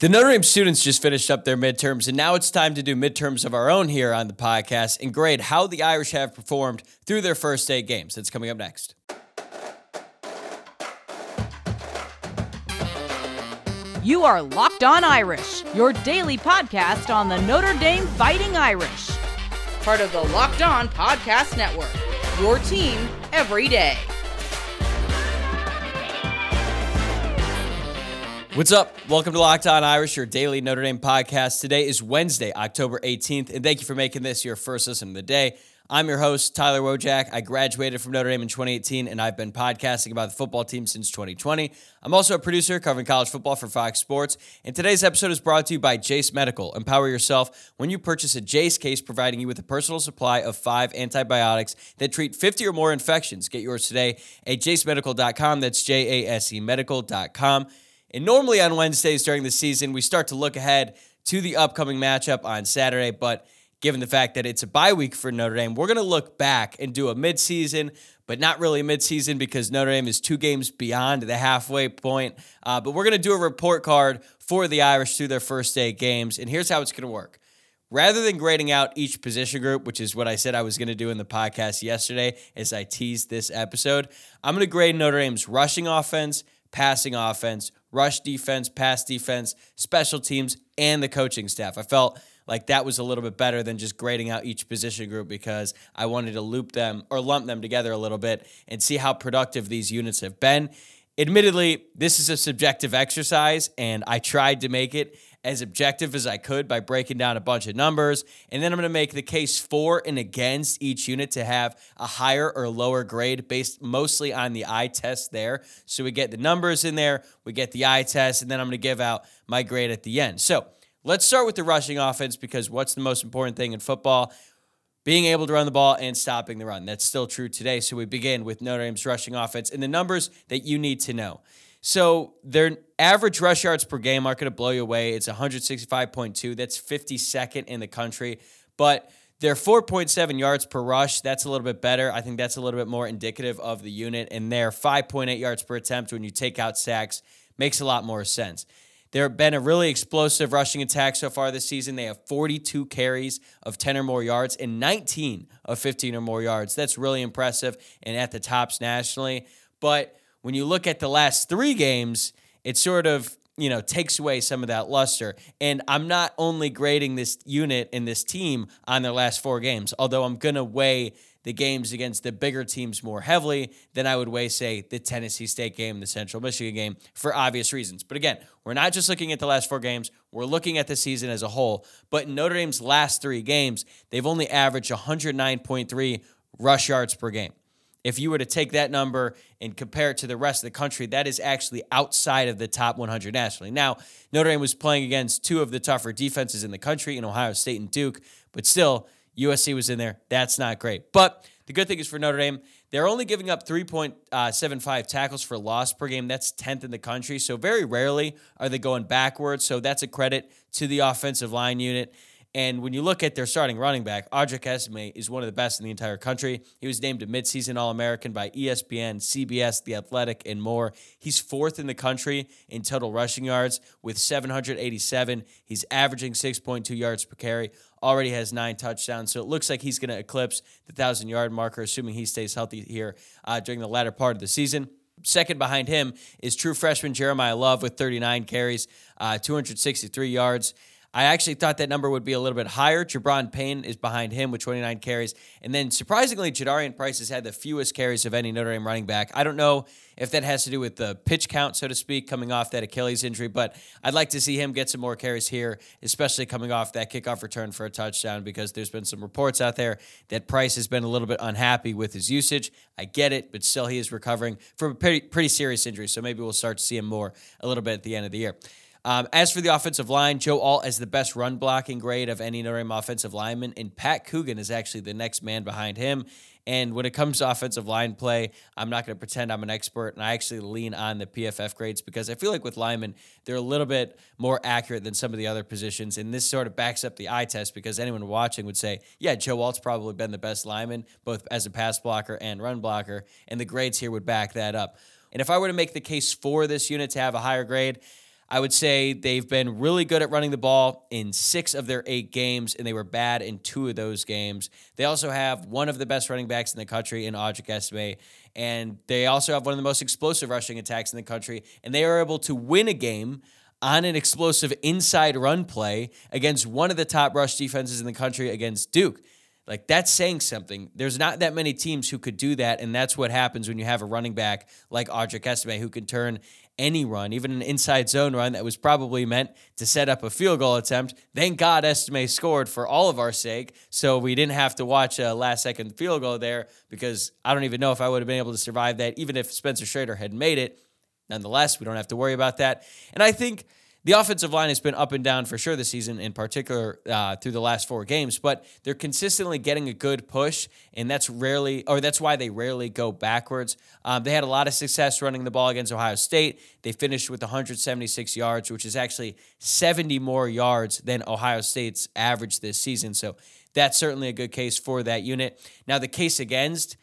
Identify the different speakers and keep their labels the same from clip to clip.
Speaker 1: The Notre Dame students just finished up their midterms, and now it's time to do midterms of our own here on the podcast and grade how the Irish have performed through their first eight games. That's coming up next.
Speaker 2: You are Locked On Irish, your daily podcast on the Notre Dame Fighting Irish. Part of the Locked On Podcast Network, your team every day.
Speaker 1: What's up? Welcome to Locked On Irish, your daily Notre Dame podcast. Today is Wednesday, October 18th, and thank you for making this your first listen of the day. I'm your host, Tyler Wojciak. I graduated from Notre Dame in 2018, and I've been podcasting about the football team since 2020. I'm also a producer covering college football for Fox Sports, and today's episode is brought to you by Jase Medical. Empower yourself when you purchase a Jase case, providing you with a personal supply of five antibiotics that treat 50 or more infections. Get yours today at jasemedical.com. That's J A S E medical.com. And normally on Wednesdays during the season, we start to look ahead to the upcoming matchup on Saturday. But given the fact that it's a bye week for Notre Dame, we're going to look back and do a midseason, but not really a midseason because Notre Dame is two games beyond the halfway point. Uh, but we're going to do a report card for the Irish through their first eight games. And here's how it's going to work. Rather than grading out each position group, which is what I said I was going to do in the podcast yesterday as I teased this episode, I'm going to grade Notre Dame's rushing offense, passing offense, rush defense, pass defense, special teams, and the coaching staff. I felt like that was a little bit better than just grading out each position group because I wanted to loop them or lump them together a little bit and see how productive these units have been. Admittedly, this is a subjective exercise, and I tried to make it as objective as I could by breaking down a bunch of numbers. And then I'm going to make the case for and against each unit to have a higher or lower grade based mostly on the eye test there. So we get the numbers in there, we get the eye test, and then I'm going to give out my grade at the end. So let's start with the rushing offense because what's the most important thing in football? being able to run the ball and stopping the run. That's still true today. So we begin with Notre Dame's rushing offense and the numbers that you need to know. So their average rush yards per game aren't going to blow you away. It's 165.2. That's 52nd in the country. But their 4.7 yards per rush, that's a little bit better. I think that's a little bit more indicative of the unit. And their 5.8 yards per attempt when you take out sacks makes a lot more sense. There have been a really explosive rushing attack so far this season. They have 42 carries of 10 or more yards and 19 of 15 or more yards. That's really impressive and at the tops nationally. But when you look at the last three games, it sort of you know takes away some of that luster. And I'm not only grading this unit and this team on their last four games, although I'm gonna weigh the games against the bigger teams more heavily than I would weigh, say, the Tennessee State game, the Central Michigan game, for obvious reasons. But again, we're not just looking at the last four games, we're looking at the season as a whole. But in Notre Dame's last three games, they've only averaged 109.3 rush yards per game. If you were to take that number and compare it to the rest of the country, that is actually outside of the top 100 nationally. Now, Notre Dame was playing against two of the tougher defenses in the country in Ohio State and Duke, but still, USC was in there. That's not great. But the good thing is for Notre Dame, they're only giving up 3.75 uh, tackles for loss per game. That's 10th in the country. So very rarely are they going backwards. So that's a credit to the offensive line unit. And when you look at their starting running back, Audric Estime is one of the best in the entire country. He was named a midseason All American by ESPN, CBS, The Athletic, and more. He's fourth in the country in total rushing yards with 787. He's averaging 6.2 yards per carry. Already has nine touchdowns, so it looks like he's going to eclipse the thousand yard marker, assuming he stays healthy here uh, during the latter part of the season. Second behind him is true freshman Jeremiah Love with 39 carries, uh, 263 yards. I actually thought that number would be a little bit higher. Gi'Bran Payne is behind him with 29 carries. And then surprisingly, Jadarian Price has had the fewest carries of any Notre Dame running back. I don't know if that has to do with the pitch count, so to speak, coming off that Achilles injury, but I'd like to see him get some more carries here, especially coming off that kickoff return for a touchdown, because there's been some reports out there that Price has been a little bit unhappy with his usage. I get it, but still he is recovering from a pretty, pretty serious injury, so maybe we'll start to see him more a little bit at the end of the year. Um, as for the offensive line, Joe Alt has the best run blocking grade of any Notre Dame offensive lineman, and Pat Coogan is actually the next man behind him. And when it comes to offensive line play, I'm not going to pretend I'm an expert, and I actually lean on the PFF grades because I feel like with linemen, they're a little bit more accurate than some of the other positions. And this sort of backs up the eye test because anyone watching would say, yeah, Joe Alt's probably been the best lineman, both as a pass blocker and run blocker. And the grades here would back that up. And if I were to make the case for this unit to have a higher grade, I would say they've been really good at running the ball in six of their eight games, and they were bad in two of those games. They also have one of the best running backs in the country in Audric Estime, and they also have one of the most explosive rushing attacks in the country, and they are able to win a game on an explosive inside run play against one of the top rush defenses in the country against Duke. Like that's saying something. There's not that many teams who could do that, and that's what happens when you have a running back like Audric Estime who can turn any run, even an inside zone run that was probably meant to set up a field goal attempt. Thank God Estime scored for all of our sake, so we didn't have to watch a last second field goal there because I don't even know if I would have been able to survive that, even if Spencer Schrader had made it. Nonetheless, we don't have to worry about that. And I think the offensive line has been up and down for sure this season, in particular uh, through the last four games, but they're consistently getting a good push, and that's rarely, or that's why they rarely go backwards. Um, they had a lot of success running the ball against Ohio State. They finished with 176 yards, which is actually 70 more yards than Ohio State's average this season. So that's certainly a good case for that unit. Now, the case against,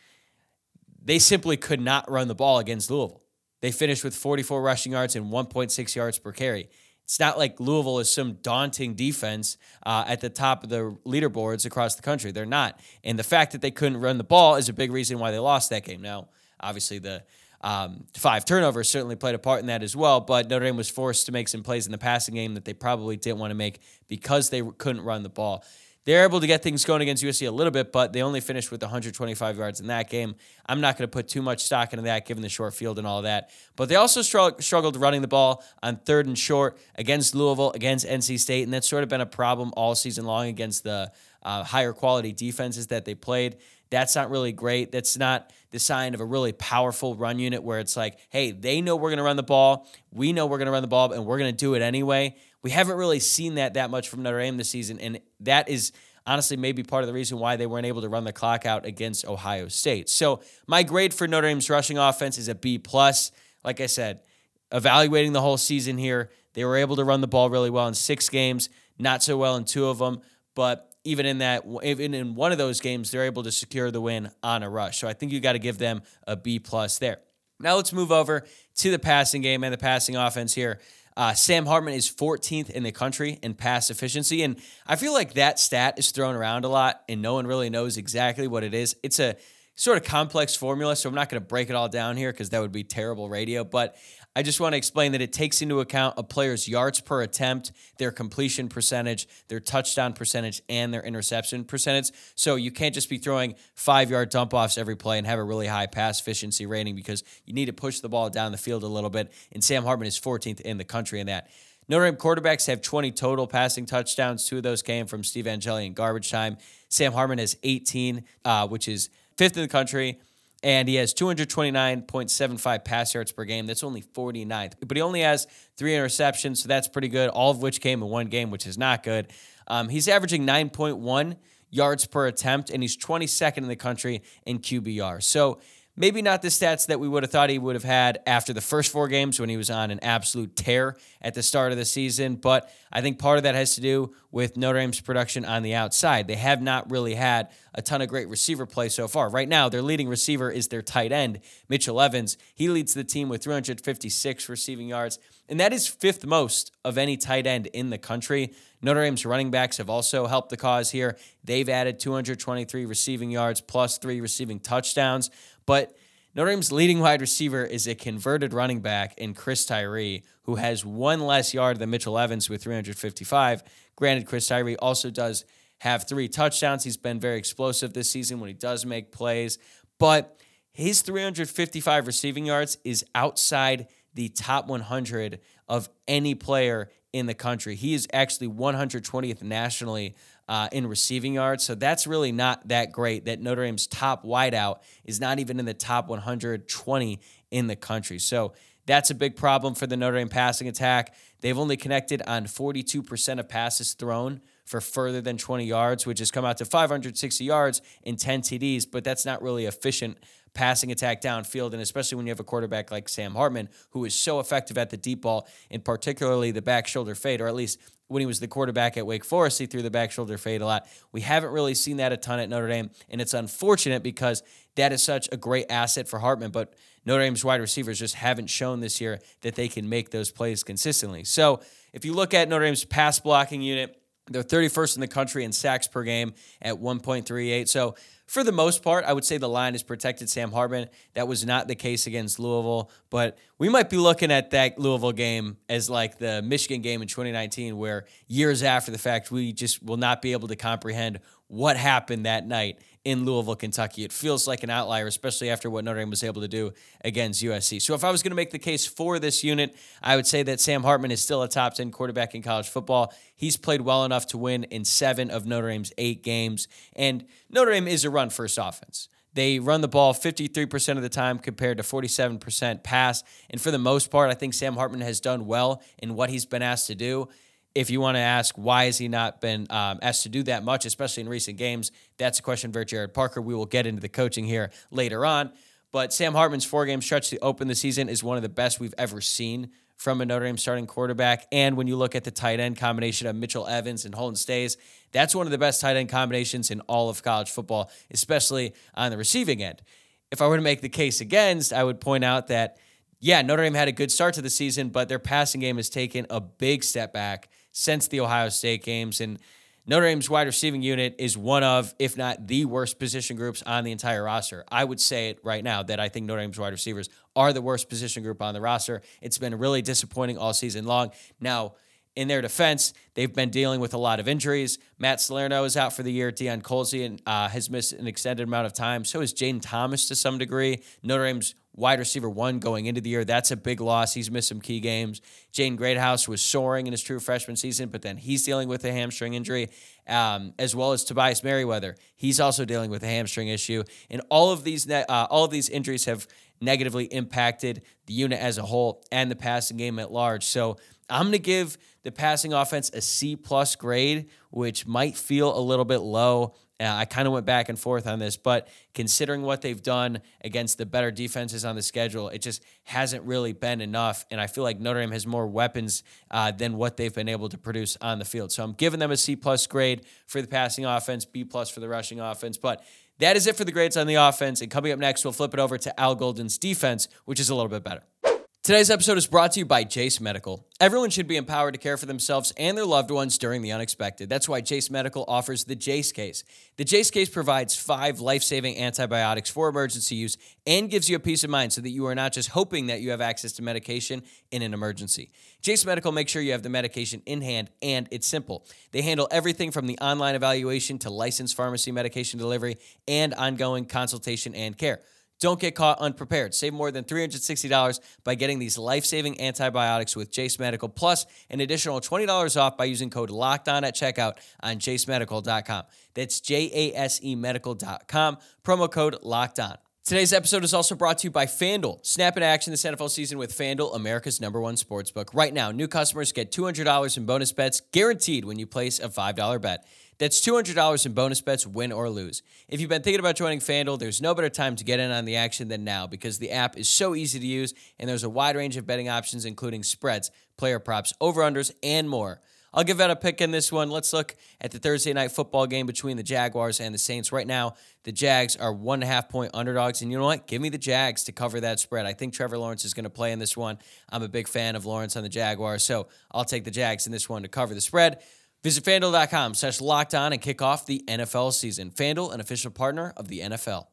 Speaker 1: they simply could not run the ball against Louisville. They finished with 44 rushing yards and 1.6 yards per carry. It's not like Louisville is some daunting defense uh, at the top of the leaderboards across the country. They're not. And the fact that they couldn't run the ball is a big reason why they lost that game. Now, obviously, the um, five turnovers certainly played a part in that as well, but Notre Dame was forced to make some plays in the passing game that they probably didn't want to make because they couldn't run the ball. They're able to get things going against USC a little bit, but they only finished with 125 yards in that game. I'm not going to put too much stock into that given the short field and all that. But they also struggled running the ball on third and short against Louisville, against NC State, and that's sort of been a problem all season long against the uh, higher quality defenses that they played. That's not really great. That's not the sign of a really powerful run unit where it's like, hey, they know we're going to run the ball. We know we're going to run the ball, and we're going to do it anyway. We haven't really seen that that much from Notre Dame this season, and that is honestly maybe part of the reason why they weren't able to run the clock out against Ohio State. So my grade for Notre Dame's rushing offense is a B plus. Like I said, evaluating the whole season here, they were able to run the ball really well in six games, not so well in two of them, but even in that even in one of those games they're able to secure the win on a rush so i think you got to give them a b plus there now let's move over to the passing game and the passing offense here uh, Sam Hartman is 14th in the country in pass efficiency. And I feel like that stat is thrown around a lot and no one really knows exactly what it is. It's a sort of complex formula, so I'm not going to break it all down here because that would be terrible radio. But I just want to explain that it takes into account a player's yards per attempt, their completion percentage, their touchdown percentage, and their interception percentage. So you can't just be throwing five yard dump offs every play and have a really high pass efficiency rating because you need to push the ball down the field a little bit. And Sam Hartman is 14th in the country in that. Notre Dame quarterbacks have 20 total passing touchdowns. Two of those came from Steve Angeli in garbage time. Sam Hartman has 18, uh, which is fifth in the country and he has 229.75 pass yards per game. That's only 49th, but he only has three interceptions, so that's pretty good. All of which came in one game, which is not good. Um, he's averaging 9.1 yards per attempt, and he's 22nd in the country in QBR. So Maybe not the stats that we would have thought he would have had after the first four games when he was on an absolute tear at the start of the season, but I think part of that has to do with Notre Dame's production on the outside. They have not really had a ton of great receiver play so far. Right now, their leading receiver is their tight end, Mitchell Evans. He leads the team with 356 receiving yards, and that is fifth most of any tight end in the country. Notre Dame's running backs have also helped the cause here. They've added 223 receiving yards plus three receiving touchdowns. But Notre Dame's leading wide receiver is a converted running back in Chris Tyree, who has one less yard than Mitchell Evans with 355. Granted, Chris Tyree also does have three touchdowns. He's been very explosive this season when he does make plays, but his 355 receiving yards is outside the top 100 of any player in the country. He is actually 120th nationally uh, in receiving yards. So that's really not that great. That Notre Dame's top wideout is not even in the top 120 in the country. So that's a big problem for the Notre Dame passing attack. They've only connected on 42% of passes thrown for further than 20 yards, which has come out to 560 yards in 10 TDs, but that's not really efficient passing attack downfield, and especially when you have a quarterback like Sam Hartman, who is so effective at the deep ball, and particularly the back shoulder fade, or at least when he was the quarterback at Wake Forest, he threw the back shoulder fade a lot. We haven't really seen that a ton at Notre Dame, and it's unfortunate because that is such a great asset for Hartman. But Notre Dame's wide receivers just haven't shown this year that they can make those plays consistently. So if you look at Notre Dame's pass blocking unit, they're 31st in the country in sacks per game at 1.38. So for the most part, I would say the line has protected Sam Hartman. That was not the case against Louisville, but we might be looking at that Louisville game as like the Michigan game in 2019, where years after the fact, we just will not be able to comprehend what happened that night in Louisville, Kentucky. It feels like an outlier, especially after what Notre Dame was able to do against USC. So if I was going to make the case for this unit, I would say that Sam Hartman is still a top 10 quarterback in college football. He's played well enough to win in seven of Notre Dame's eight games. And Notre Dame is a run first offense. They run the ball 53% of the time compared to 47% pass. And for the most part, I think Sam Hartman has done well in what he's been asked to do if you want to ask why has he not been um, asked to do that much, especially in recent games, that's a question for Gerad Parker. We will get into the coaching here later on. But Sam Hartman's four game stretch to open the season is one of the best we've ever seen from a Notre Dame starting quarterback. And when you look at the tight end combination of Mitchell Evans and Holden Staes, that's one of the best tight end combinations in all of college football, especially on the receiving end. If I were to make the case against, I would point out that, yeah, Notre Dame had a good start to the season, but their passing game has taken a big step back since the Ohio State games. And Notre Dame's wide receiving unit is one of, if not the worst position groups on the entire roster. I would say it right now that I think Notre Dame's wide receivers are the worst position group on the roster. It's been really disappointing all season long. Now, in their defense, they've been dealing with a lot of injuries. Matt Salerno is out for the year. Deion Colzie uh, has missed an extended amount of time. So is Jayden Thomas to some degree. Notre Dame's wide receiver one going into the year. That's a big loss. He's missed some key games. Jaden Greathouse was soaring in his true freshman season, but then he's dealing with a hamstring injury, um, as well as Tobias Merriweather. He's also dealing with a hamstring issue, and all of these ne- uh, all of these injuries have negatively impacted the unit as a whole and the passing game at large. So I'm going to give the passing offense a C plus grade, which might feel a little bit low. Uh, I kind of went back and forth on this, but considering what they've done against the better defenses on the schedule, it just hasn't really been enough. And I feel like Notre Dame has more weapons uh, than what they've been able to produce on the field. So I'm giving them a C plus grade for the passing offense, B plus for the rushing offense. But that is it for the grades on the offense. And coming up next, we'll flip it over to Al Golden's defense, which is a little bit better. Today's episode is brought to you by Jase Medical. Everyone should be empowered to care for themselves and their loved ones during the unexpected. That's why Jase Medical offers the Jase case. The Jase case provides five life saving antibiotics for emergency use and gives you a peace of mind so that you are not just hoping that you have access to medication in an emergency. Jase Medical makes sure you have the medication in hand and it's simple. They handle everything from the online evaluation to licensed pharmacy medication delivery and ongoing consultation and care. Don't get caught unprepared. Save more than $360 by getting these life saving antibiotics with Jase Medical, plus an additional $20 off by using code LOCKEDON at checkout on jasemedical.com. That's J A S E medical.com, promo code LOCKED ON. Today's episode is also brought to you by FanDuel. Snap into action this NFL season with FanDuel, America's number one sportsbook. Right now, new customers get $200 in bonus bets guaranteed when you place a $5 bet. That's $200 in bonus bets, win or lose. If you've been thinking about joining FanDuel, there's no better time to get in on the action than now because the app is so easy to use and there's a wide range of betting options, including spreads, player props, over unders, and more. I'll give that a pick in this one. Let's look at the Thursday night football game between the Jaguars and the Saints. Right now, the Jags are one and a half point underdogs. And you know what? Give me the Jags to cover that spread. I think Trevor Lawrence is going to play in this one. I'm a big fan of Lawrence on the Jaguars, so I'll take the Jags in this one to cover the spread. Visit fanduel.com slash locked on and kick off the NFL season. Fanduel, an official partner of the NFL.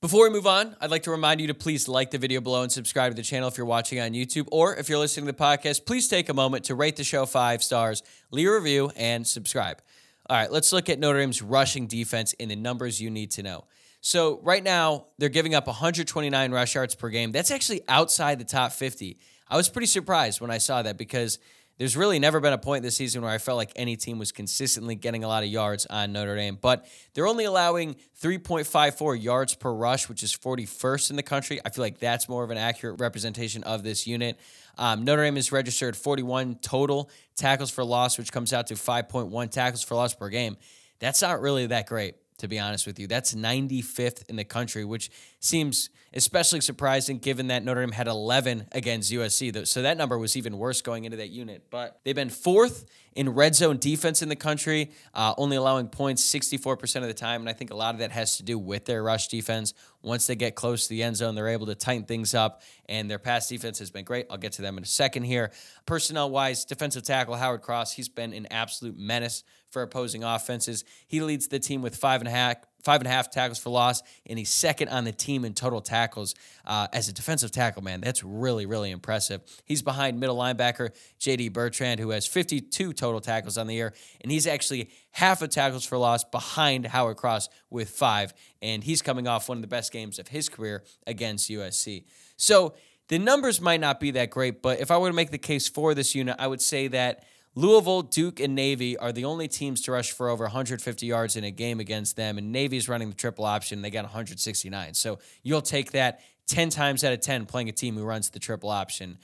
Speaker 1: Before we move on, I'd like to remind you to please like the video below and subscribe to the channel if you're watching on YouTube, or if you're listening to the podcast, please take a moment to rate the show five stars, leave a review, and subscribe. All right, let's look at Notre Dame's rushing defense in the numbers you need to know. So, right now, they're giving up 129 rush yards per game. That's actually outside the top 50. I was pretty surprised when I saw that because there's really never been a point this season where I felt like any team was consistently getting a lot of yards on Notre Dame, but they're only allowing 3.54 yards per rush, which is 41st in the country. I feel like that's more of an accurate representation of this unit. Um, Notre Dame has registered 41 total tackles for loss, which comes out to 5.1 tackles for loss per game. That's not really that great to be honest with you. That's 95th in the country, which seems especially surprising given that Notre Dame had 11 against USC. So that number was even worse going into that unit. But they've been fourth in red zone defense in the country, uh, only allowing points 64% of the time. And I think a lot of that has to do with their rush defense. Once they get close to the end zone, they're able to tighten things up, and their pass defense has been great. I'll get to them in a second here. Personnel wise, defensive tackle Howard Cross, he's been an absolute menace for opposing offenses. He leads the team with five and a half five and a half tackles for loss, and he's second on the team in total tackles uh, as a defensive tackle. Man, that's really really impressive. He's behind middle linebacker J.D. Bertrand, who has 52 total tackles on the year, and he's actually half of tackles for loss behind Howard Cross with five, and he's coming off one of the best games of his career against USC. So. The numbers might not be that great, but if I were to make the case for this unit, I would say that Louisville, Duke, and Navy are the only teams to rush for over 150 yards in a game against them, and Navy's running the triple option. They got 169. So you'll take that 10 times out of 10 playing a team who runs the triple option.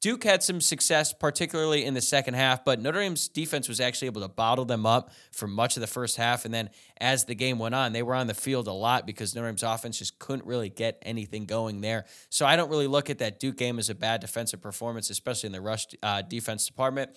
Speaker 1: Duke had some success, particularly in the second half, but Notre Dame's defense was actually able to bottle them up for much of the first half. And then as the game went on, they were on the field a lot because Notre Dame's offense just couldn't really get anything going there. So I don't really look at that Duke game as a bad defensive performance, especially in the rush uh, defense department.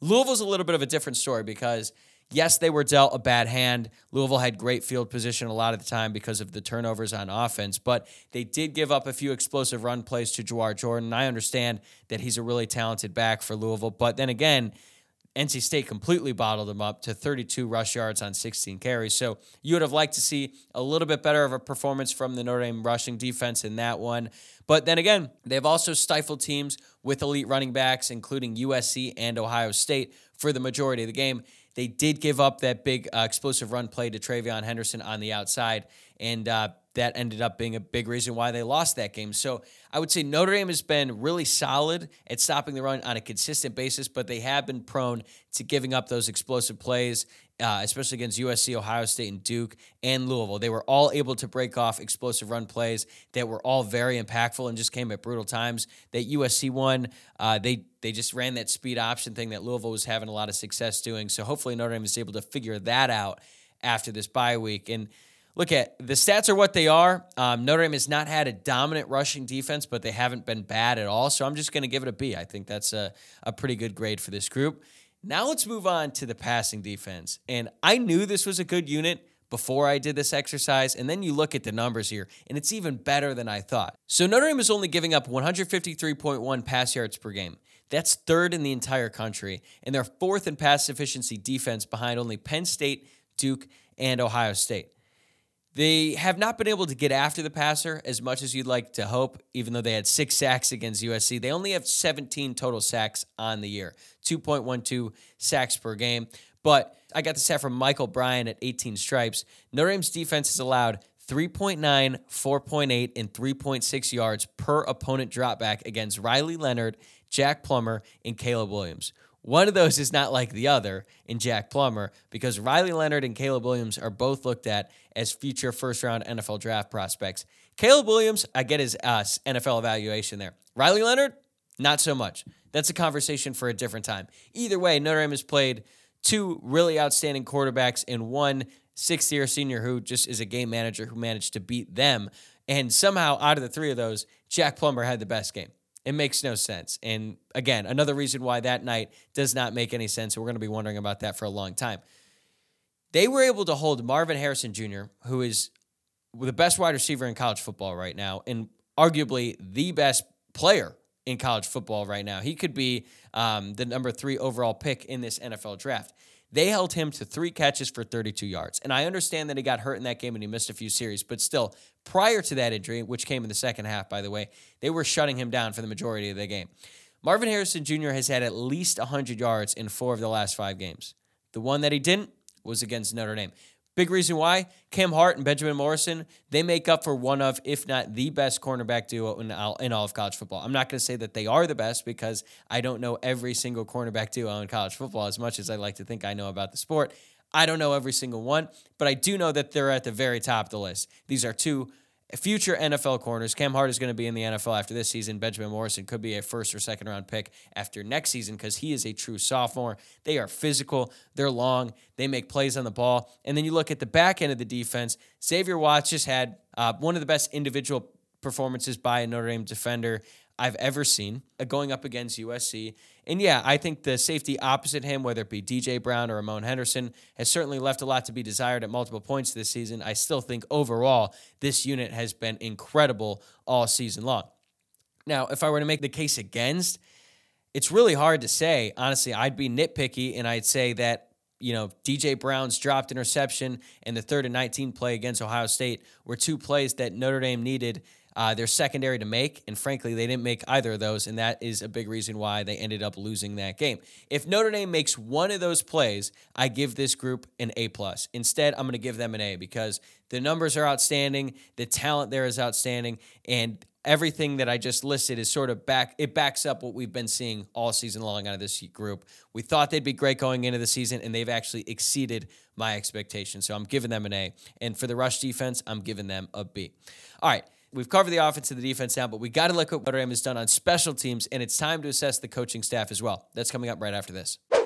Speaker 1: Louisville's a little bit of a different story because yes, they were dealt a bad hand. Louisville had great field position a lot of the time because of the turnovers on offense, but they did give up a few explosive run plays to Jawhar Jordan. I understand that he's a really talented back for Louisville, but then again, NC State completely bottled them up to 32 rush yards on 16 carries. So you would have liked to see a little bit better of a performance from the Notre Dame rushing defense in that one. But then again, they've also stifled teams with elite running backs, including USC and Ohio State, for the majority of the game. They did give up that big uh, explosive run play to TreVeyon Henderson on the outside, and uh, that ended up being a big reason why they lost that game. So I would say Notre Dame has been really solid at stopping the run on a consistent basis, but they have been prone to giving up those explosive plays, uh, especially against USC, Ohio State, and Duke and Louisville. They were all able to break off explosive run plays that were all very impactful and just came at brutal times. That USC one, uh, they they just ran that speed option thing that Louisville was having a lot of success doing. So hopefully Notre Dame is able to figure that out after this bye week and look at the stats are what they are. Um, Notre Dame has not had a dominant rushing defense, but they haven't been bad at all. So I'm just going to give it a B. I think that's a, a pretty good grade for this group. Now let's move on to the passing defense. And I knew this was a good unit before I did this exercise. And then you look at the numbers here, and it's even better than I thought. So Notre Dame is only giving up 153.1 pass yards per game. That's third in the entire country, and they're fourth in pass efficiency defense behind only Penn State, Duke, and Ohio State. They have not been able to get after the passer as much as you'd like to hope, even though they had six sacks against USC. They only have 17 total sacks on the year, 2.12 sacks per game. But I got the stat from Michael Bryan at 18 stripes. Notre Dame's defense has allowed 3.9, 4.8, and 3.6 yards per opponent dropback against Riley Leonard, Jack Plummer, and Caleb Williams. One of those is not like the other in Jack Plummer because Riley Leonard and Caleb Williams are both looked at as future first round NFL draft prospects. Caleb Williams, I get his uh, NFL evaluation there. Riley Leonard, not so much. That's a conversation for a different time. Either way, Notre Dame has played two really outstanding quarterbacks and one sixth year senior who just is a game manager who managed to beat them. And somehow, out of the three of those, Jack Plummer had the best game. It makes no sense. And again, another reason why that night does not make any sense. We're going to be wondering about that for a long time. They were able to hold Marvin Harrison Jr., who is the best wide receiver in college football right now, and arguably the best player in college football right now. He could be um, the number three overall pick in this NFL draft. They held him to three catches for 32 yards. And I understand that he got hurt in that game and he missed a few series, but still, prior to that injury, which came in the second half, by the way, they were shutting him down for the majority of the game. Marvin Harrison Jr. has had at least 100 yards in four of the last five games. The one that he didn't was against Notre Dame. Big reason why Cam Hart and Benjamin Morrison, they make up for one of, if not the best cornerback duo in all, in all of college football. I'm not going to say that they are the best because I don't know every single cornerback duo in college football as much as I like to think I know about the sport. I don't know every single one, but I do know that they're at the very top of the list. These are two future NFL corners. Cam Hart is going to be in the NFL after this season. Benjamin Morrison could be a first or second round pick after next season because he is a true sophomore. They are physical, they're long, they make plays on the ball. And then you look at the back end of the defense. Xavier Watts just had uh, one of the best individual performances by a Notre Dame defender I've ever seen uh, going up against USC. And yeah, I think the safety opposite him, whether it be DJ Brown or Ramon Henderson, has certainly left a lot to be desired at multiple points this season. I still think overall, this unit has been incredible all season long. Now, if I were to make the case against, it's really hard to say. Honestly, I'd be nitpicky and I'd say that, you know, DJ Brown's dropped interception and the third and 19 play against Ohio State were two plays that Notre Dame needed uh, their secondary to make. And frankly, they didn't make either of those. And that is a big reason why they ended up losing that game. If Notre Dame makes one of those plays, I give this group an A. plus. Instead, I'm going to give them an A because the numbers are outstanding, the talent there is outstanding, and everything that I just listed is sort of back it backs up what we've been seeing all season long out of this group. We thought they'd be great going into the season and they've actually exceeded my expectations. So I'm giving them an A. And for the rush defense, I'm giving them a B. All right. We've covered the offense and the defense now, but we got to look at what Notre Dame has done on special teams, and it's time to assess the coaching staff as well. That's coming up right after this.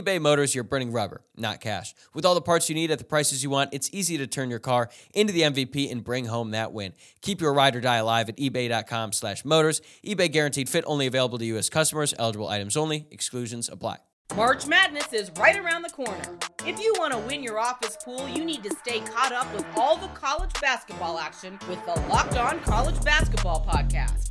Speaker 1: Motors, you're burning rubber, not cash. With all the parts you need at the prices you want, it's easy to turn your car into the MVP and bring home that win. Keep your ride or die alive at ebay.com slash motors. eBay Guaranteed Fit only available to U.S. customers. Eligible items only. Exclusions apply.
Speaker 2: March Madness is right around the corner. If you want to win your office pool, you need to stay caught up with all the college basketball action with the Locked On College Basketball Podcast.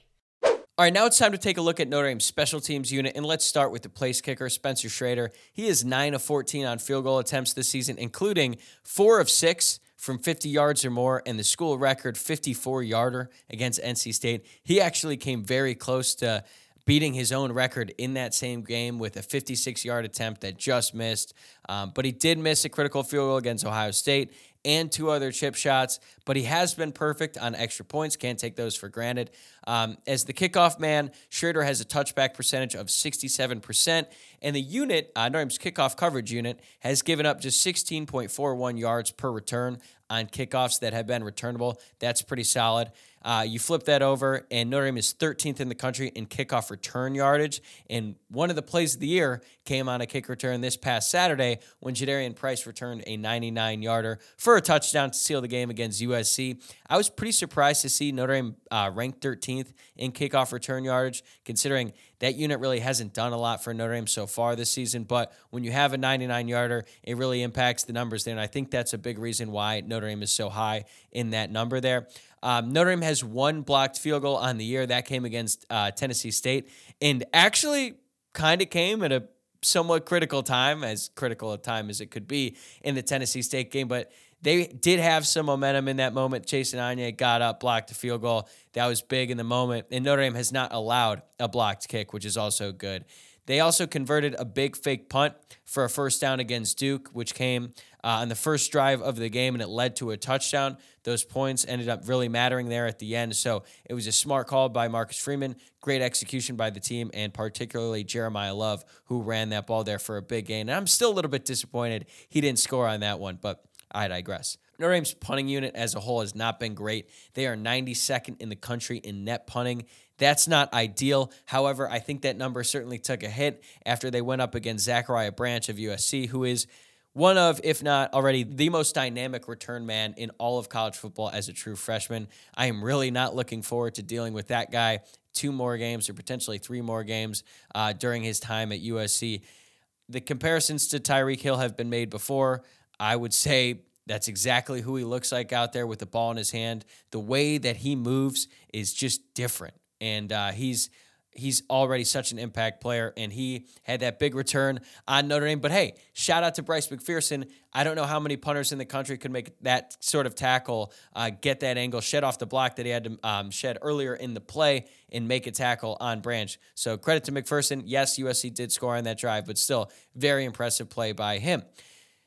Speaker 1: All right, now it's time to take a look at Notre Dame's special teams unit, and let's start with the place kicker, Spencer Schrader. He is 9 of 14 on field goal attempts this season, including 4 of 6 from 50 yards or more, and the school record 54 yarder against NC State. He actually came very close to beating his own record in that same game with a 56 yard attempt that just missed. Um, but he did miss a critical field goal against Ohio State and two other chip shots, but he has been perfect on extra points. Can't take those for granted. Um, as the kickoff man, Schrader has a touchback percentage of 67%, and the unit, uh, Notre Dame's kickoff coverage unit, has given up just 16.41 yards per return on kickoffs that have been returnable. That's pretty solid. Uh, you flip that over, and Notre Dame is 13th in the country in kickoff return yardage. And one of the plays of the year came on a kick return this past Saturday when Jadarian Price returned a 99 yarder for a touchdown to seal the game against USC. I was pretty surprised to see Notre Dame uh, ranked 13th in kickoff return yardage, considering that unit really hasn't done a lot for Notre Dame so far this season. But when you have a 99 yarder, it really impacts the numbers there. And I think that's a big reason why Notre Dame is so high in that number there. Um, Notre Dame has one blocked field goal on the year. That came against uh, Tennessee State and actually kind of came at a somewhat critical time, as critical a time as it could be in the Tennessee State game. But they did have some momentum in that moment. Jason Onye got up, blocked a field goal. That was big in the moment. And Notre Dame has not allowed a blocked kick, which is also good. They also converted a big fake punt for a first down against Duke, which came uh, on the first drive of the game and it led to a touchdown. Those points ended up really mattering there at the end. So it was a smart call by Marcus Freeman, great execution by the team, and particularly Jeremiah Love, who ran that ball there for a big gain. And I'm still a little bit disappointed he didn't score on that one, but I digress. Notre Dame's punting unit as a whole has not been great. They are 92nd in the country in net punting. That's not ideal. However, I think that number certainly took a hit after they went up against Zachariah Branch of USC, who is one of, if not already, the most dynamic return man in all of college football as a true freshman. I am really not looking forward to dealing with that guy two more games or potentially three more games uh, during his time at USC. The comparisons to Tyreek Hill have been made before. I would say that's exactly who he looks like out there with the ball in his hand. The way that he moves is just different. And uh, he's he's already such an impact player, and he had that big return on Notre Dame. But hey, shout out to Bryce McFerson. I don't know how many punters in the country could make that sort of tackle, uh, get that angle, shed off the block that he had to um, shed earlier in the play, and make a tackle on Branch. So credit to McFerson. Yes, USC did score on that drive, but still very impressive play by him.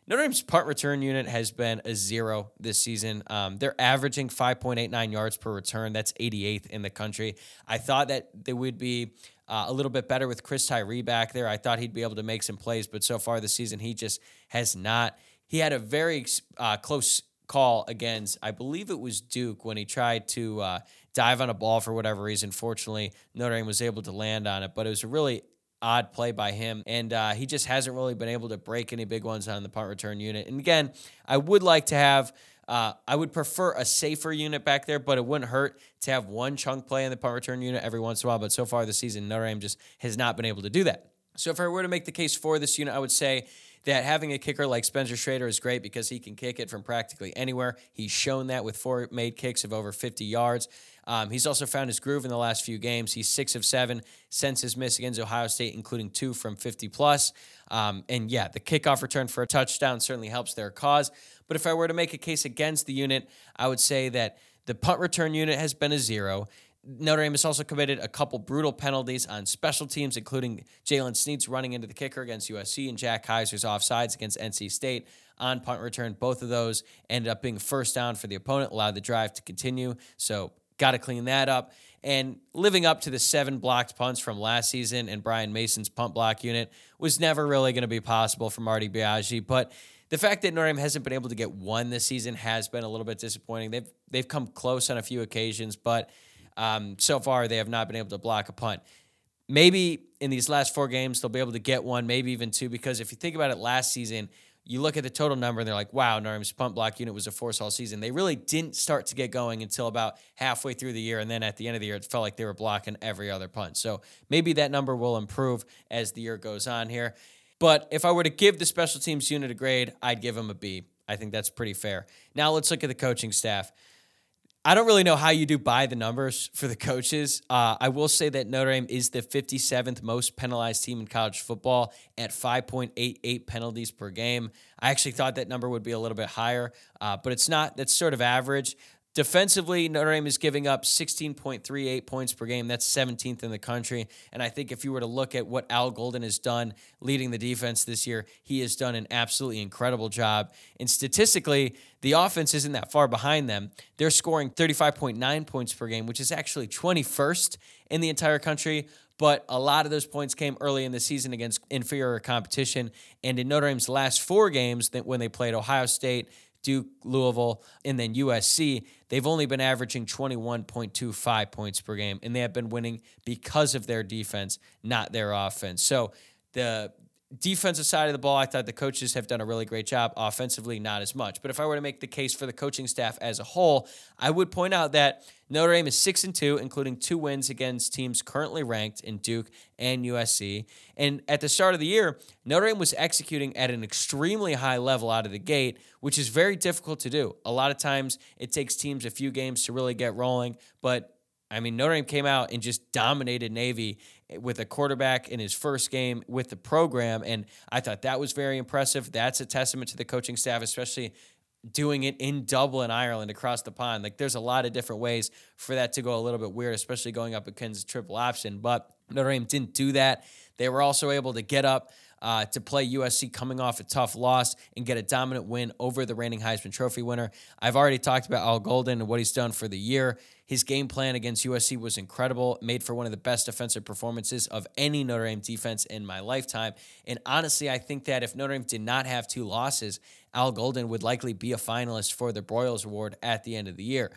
Speaker 1: Notre Dame's punt return unit has been a zero this season. Um, they're averaging 5.89 yards per return. That's 88th in the country. I thought that they would be uh, a little bit better with Chris Tyree back there. I thought he'd be able to make some plays, but so far this season, he just has not. He had a very uh, close call against, I believe it was Duke, when he tried to uh, dive on a ball for whatever reason. Fortunately, Notre Dame was able to land on it, but it was a really odd play by him. And uh, he just hasn't really been able to break any big ones on the punt return unit. And again, I would like to have. Uh, I would prefer a safer unit back there, but it wouldn't hurt to have one chunk play in the punt return unit every once in a while. But so far this season, Notre Dame just has not been able to do that. So if I were to make the case for this unit, I would say that having a kicker like Spencer Schrader is great because he can kick it from practically anywhere. He's shown that with four made kicks of over 50 yards. Um, he's also found his groove in the last few games. He's six of seven since his miss against Ohio State, including two from 50 plus. Um, and yeah, the kickoff return for a touchdown certainly helps their cause. But if I were to make a case against the unit, I would say that the punt return unit has been a zero. Notre Dame has also committed a couple brutal penalties on special teams, including Jaylen Sneed's running into the kicker against USC and Jack Kiser's offsides against NC State on punt return. Both of those ended up being first down for the opponent, allowed the drive to continue. So, got to clean that up. And living up to the seven blocked punts from last season and Brian Mason's punt block unit was never really going to be possible for Marty Biaggi. But the fact that Notre Dame hasn't been able to get one this season has been a little bit disappointing. They've they've come close on a few occasions, but um, so far, they have not been able to block a punt. Maybe in these last four games, they'll be able to get one, maybe even two, because if you think about it last season, you look at the total number and they're like, wow, Notre Dame's punt block unit was a force all season. They really didn't start to get going until about halfway through the year. And then at the end of the year, it felt like they were blocking every other punt. So maybe that number will improve as the year goes on here. But if I were to give the special teams unit a grade, I'd give them a B. I think that's pretty fair. Now let's look at the coaching staff. I don't really know how you do by the numbers for the coaches. Uh, I will say that Notre Dame is the 57th most penalized team in college football at 5.88 penalties per game. I actually thought that number would be a little bit higher, uh, but it's not. That's sort of average. Defensively, Notre Dame is giving up 16.38 points per game. That's 17th in the country. And I think if you were to look at what Al Golden has done leading the defense this year, he has done an absolutely incredible job. And statistically, the offense isn't that far behind them. They're scoring 35.9 points per game, which is actually 21st in the entire country. But a lot of those points came early in the season against inferior competition. And in Notre Dame's last four games, when they played Ohio State, Duke, Louisville, and then USC, they've only been averaging 21.25 points per game, and they have been winning because of their defense, not their offense. So the defensive side of the ball, I thought the coaches have done a really great job. Offensively, not as much. But if I were to make the case for the coaching staff as a whole, I would point out that Notre Dame is six and two, including two wins against teams currently ranked in Duke and USC. And at the start of the year, Notre Dame was executing at an extremely high level out of the gate, which is very difficult to do. A lot of times, it takes teams a few games to really get rolling, but I mean, Notre Dame came out and just dominated Navy with a quarterback in his first game with the program. And I thought that was very impressive. That's a testament to the coaching staff, especially doing it in Dublin, Ireland, across the pond. Like there's a lot of different ways for that to go a little bit weird, especially going up against triple option. But Notre Dame didn't do that. They were also able to get up uh, to play USC coming off a tough loss and get a dominant win over the reigning Heisman Trophy winner. I've already talked about Al Golden and what he's done for the year. His game plan against USC was incredible, made for one of the best defensive performances of any Notre Dame defense in my lifetime. And honestly, I think that if Notre Dame did not have two losses, Al Golden would likely be a finalist for the Broyles Award at the end of the year.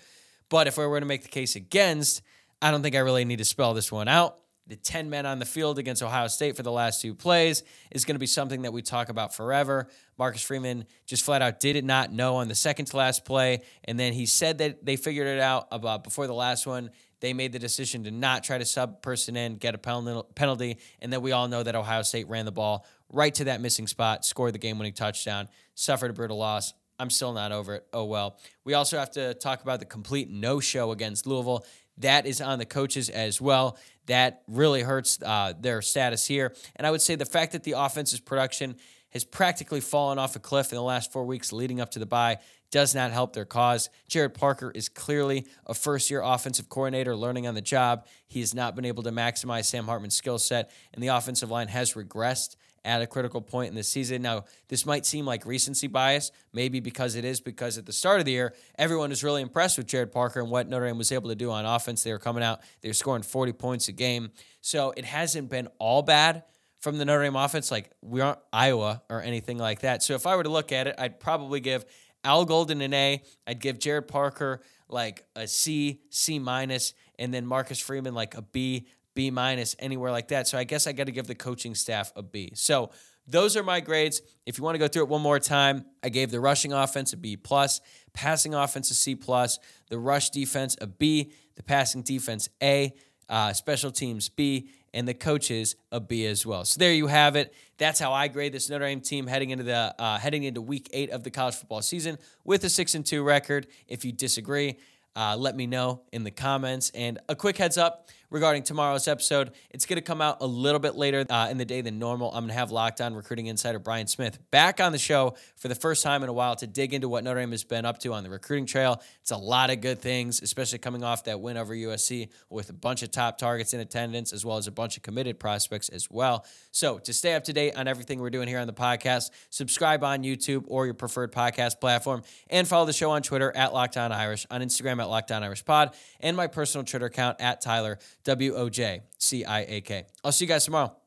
Speaker 1: But if I were to make the case against, I don't think I really need to spell this one out the 10 men on the field against Ohio State for the last two plays is going to be something that we talk about forever. Marcus Freeman just flat out did it not know on the second to last play. And then he said that they figured it out about before the last one. They made the decision to not try to sub person in, get a penalty. And then we all know that Ohio State ran the ball right to that missing spot, scored the game winning touchdown, suffered a brutal loss. I'm still not over it. Oh well. We also have to talk about the complete no show against Louisville that is on the coaches as well. That really hurts uh, their status here. And I would say the fact that the offense's production has practically fallen off a cliff in the last four weeks leading up to the bye does not help their cause. Gerad Parker is clearly a first year offensive coordinator learning on the job. He has not been able to maximize Sam Hartman's skill set, and the offensive line has regressed at a critical point in the season. Now, this might seem like recency bias, maybe because it is, because at the start of the year, everyone was really impressed with Gerad Parker and what Notre Dame was able to do on offense. They were coming out, they were scoring 40 points a game. So it hasn't been all bad from the Notre Dame offense. Like, we aren't Iowa or anything like that. So if I were to look at it, I'd probably give Al Golden an A. I'd give Gerad Parker like a C, C minus, and then Marcus Freeman like a B, B minus, anywhere like that. So I guess I got to give the coaching staff a B. So those are my grades. If you want to go through it one more time, I gave the rushing offense a B plus, passing offense a C plus, the rush defense a B, the passing defense A, uh, special teams B, and the coaches a B as well. So there you have it. That's how I grade this Notre Dame team heading into the uh, heading into Week Eight of the college football season with a six and two record. If you disagree, uh, let me know in the comments. And a quick heads up regarding tomorrow's episode. It's going to come out a little bit later uh, in the day than normal. I'm going to have Locked On recruiting insider Brian Smith back on the show for the first time in a while to dig into what Notre Dame has been up to on the recruiting trail. It's a lot of good things, especially coming off that win over USC with a bunch of top targets in attendance, as well as a bunch of committed prospects as well. So to stay up to date on everything we're doing here on the podcast, subscribe on YouTube or your preferred podcast platform, and follow the show on Twitter at Locked On Irish, on Instagram at Locked On Irish Pod, and my personal Twitter account at Tyler W O J C I A K. I'll see you guys tomorrow.